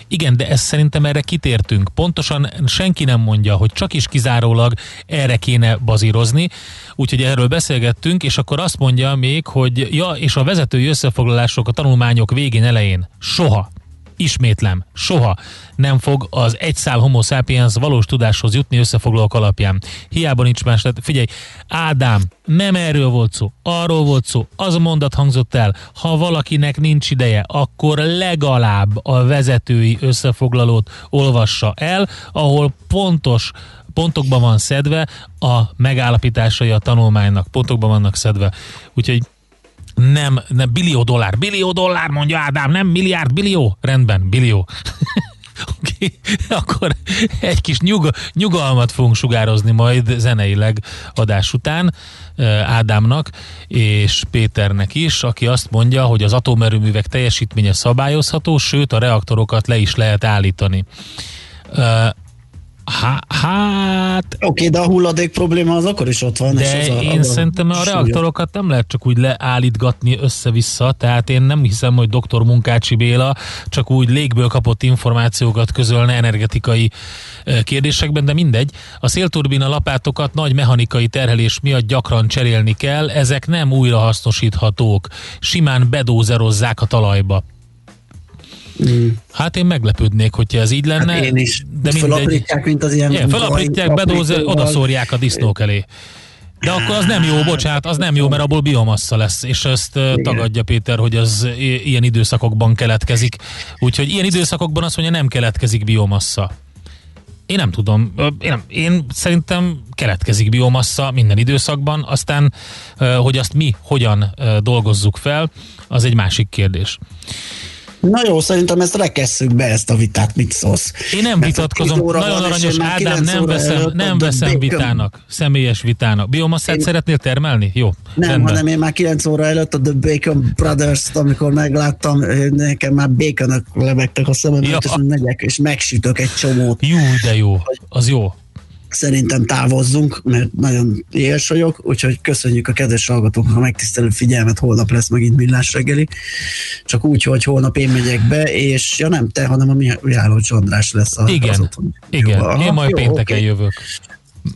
H: Igen, de ezt szerintem erre kitértünk. Pontosan senki nem mondja, hogy csak is kizárólag erre kéne bazírozni, úgyhogy erről beszélgettünk, és akkor azt mondja még, hogy ja, és a vezetői összefoglalások a tanulmányok végén elején soha Ismétlem, soha nem fog az egy szál homo sapiens valós tudáshoz jutni összefoglalók alapján. Hiába nincs más. Tehát figyelj, Ádám, nem erről volt szó, arról volt szó, az a mondat hangzott el, ha valakinek nincs ideje, akkor legalább a vezetői összefoglalót olvassa el, ahol pontos pontokban van szedve a megállapításai a tanulmánynak, pontokban vannak szedve. Úgyhogy nem, nem, billió dollár. Billió dollár, mondja Ádám, nem milliárd, billió. Rendben, billió. (laughs) Oké, akkor egy kis nyug, nyugalmat fogunk sugározni majd zeneileg adás után Ádámnak és Péternek is, aki azt mondja, hogy az atomerőművek teljesítménye szabályozható, sőt a reaktorokat le is lehet állítani. Há, hát...
B: Oké, okay, de a hulladék probléma az akkor is ott van. és
H: De
B: az a,
H: én
B: az a
H: szerintem a
B: súlya.
H: reaktorokat nem lehet csak úgy leállítgatni össze-vissza, tehát én nem hiszem, hogy dr. Munkácsi Béla csak úgy légből kapott információkat közölne energetikai kérdésekben, de mindegy. A szélturbina lapátokat nagy mechanikai terhelés miatt gyakran cserélni kell, ezek nem újrahasznosíthatók, simán bedózerozzák a talajba.
B: Mm.
H: Hát én meglepődnék, hogyha ez így lenne.
B: Hát én is.
H: De mindegy.
B: Felaprítják, mint az ilyen...
H: Igen, felaprítják, bedózer, odaszórják a disznók elé. De akkor az nem jó, bocsánat, az nem jó, mert abból biomassa lesz, és ezt Igen. tagadja Péter, hogy az i- ilyen időszakokban keletkezik. Úgyhogy ilyen időszakokban azt mondja, nem keletkezik biomassa. Én nem tudom. Én, nem, én szerintem keletkezik biomassa minden időszakban, aztán, hogy azt mi hogyan dolgozzuk fel, az egy másik kérdés.
B: Na jó, szerintem ezt rekesszük be ezt a vitát, mit szólsz?
H: Én nem
B: Mert
H: vitatkozom, nagyon aranyos Ádám, nem veszem,
B: előtt
H: nem veszem vitának, személyes vitának. Biomasszát
B: Én-
H: szeretnél termelni? Jó,
B: Nem,
H: rendben.
B: hanem én már 9 óra előtt a The Bacon Brothers-t, amikor megláttam, nekem már baconok lebegtek a szemem,
H: ja.
B: és megyek, és megsütök egy csomót.
H: Jó, de jó, az jó.
B: Szerintem távozzunk, mert nagyon éhes vagyok, úgyhogy köszönjük a kedves hallgatóknak a megtisztelő figyelmet, holnap lesz megint millás reggeli. Csak úgy, hogy holnap én megyek be, és ja nem te, hanem a Mihály András lesz a, az
H: Igen,
B: otthon.
H: igen,
B: Jó, aha,
H: én majd
B: jó,
H: pénteken
B: oké.
H: jövök.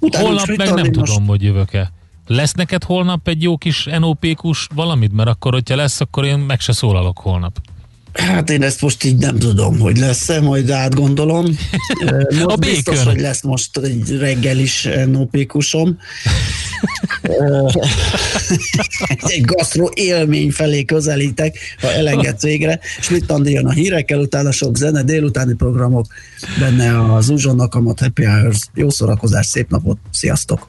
B: Utána
H: Holnap meg nem
B: tanulni
H: tudom,
B: most?
H: hogy jövök-e. Lesz neked holnap egy jó kis NOP-kus valamit? Mert akkor, hogyha lesz, akkor én meg se szólalok holnap.
B: Hát én ezt most így nem tudom, hogy lesz-e, majd átgondolom. (laughs)
H: A
B: Most biztos,
H: bacon.
B: hogy lesz most egy reggel is NOP-kusom. (laughs) egy gasztro élmény felé közelítek, ha elengedsz végre. Schmidt Andi jön a hírekkel, utána sok zene, délutáni programok, benne az Uzsonnak a Happy Hours. Jó szórakozás, szép napot, sziasztok!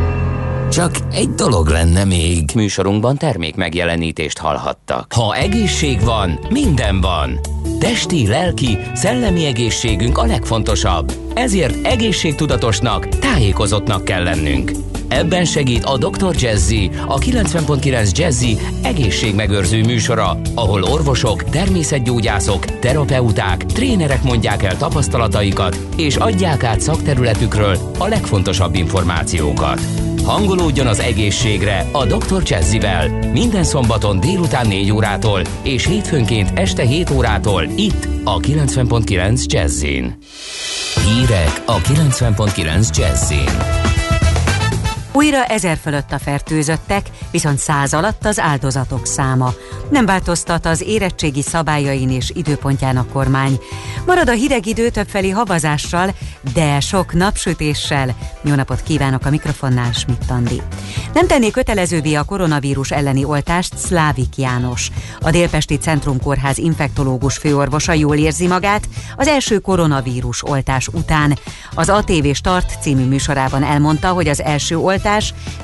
C: Csak egy dolog lenne még. Műsorunkban termék megjelenítést hallhattak. Ha egészség van, minden van. Testi, lelki, szellemi egészségünk a legfontosabb. Ezért egészségtudatosnak, tájékozottnak kell lennünk. Ebben segít a Dr. Jazzy, a 90.9 Jazzy egészségmegőrző műsora, ahol orvosok, természetgyógyászok, terapeuták, trénerek mondják el tapasztalataikat, és adják át szakterületükről a legfontosabb információkat. Hangolódjon az egészségre a Dr. Jazzivel minden szombaton délután 4 órától és hétfőnként este 7 órától itt a 90.9 Jazzin. Hírek a 90.9 Jazzin.
E: Újra ezer fölött a fertőzöttek, viszont száz alatt az áldozatok száma. Nem változtat az érettségi szabályain és időpontján a kormány. Marad a hideg idő többfelé havazással, de sok napsütéssel. Jó napot kívánok a mikrofonnál, Schmidt Andi. Nem tenné kötelezővé a koronavírus elleni oltást Szlávik János. A Délpesti Centrum Kórház infektológus főorvosa jól érzi magát az első koronavírus oltás után. Az ATV Start című műsorában elmondta, hogy az első oltás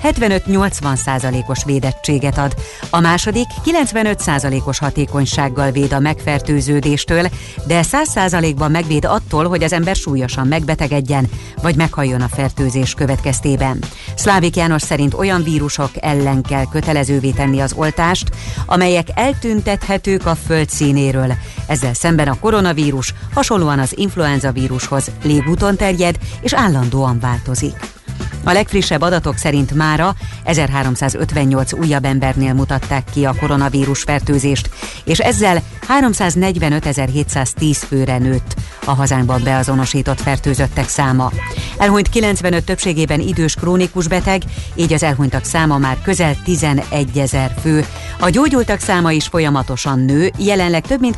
E: 75-80 százalékos védettséget ad. A második 95 százalékos hatékonysággal véd a megfertőződéstől, de 100 százalékban megvéd attól, hogy az ember súlyosan megbetegedjen, vagy meghalljon a fertőzés következtében. Szlávik János szerint olyan vírusok ellen kell kötelezővé tenni az oltást, amelyek eltüntethetők a föld színéről. Ezzel szemben a koronavírus hasonlóan az influenza vírushoz légúton terjed és állandóan változik. A legfrissebb adatok szerint mára 1358 újabb embernél mutatták ki a koronavírus fertőzést, és ezzel 345.710 főre nőtt a hazánkban beazonosított fertőzöttek száma. Elhunyt 95 többségében idős krónikus beteg, így az elhunytak száma már közel 11 ezer fő. A gyógyultak száma is folyamatosan nő, jelenleg több mint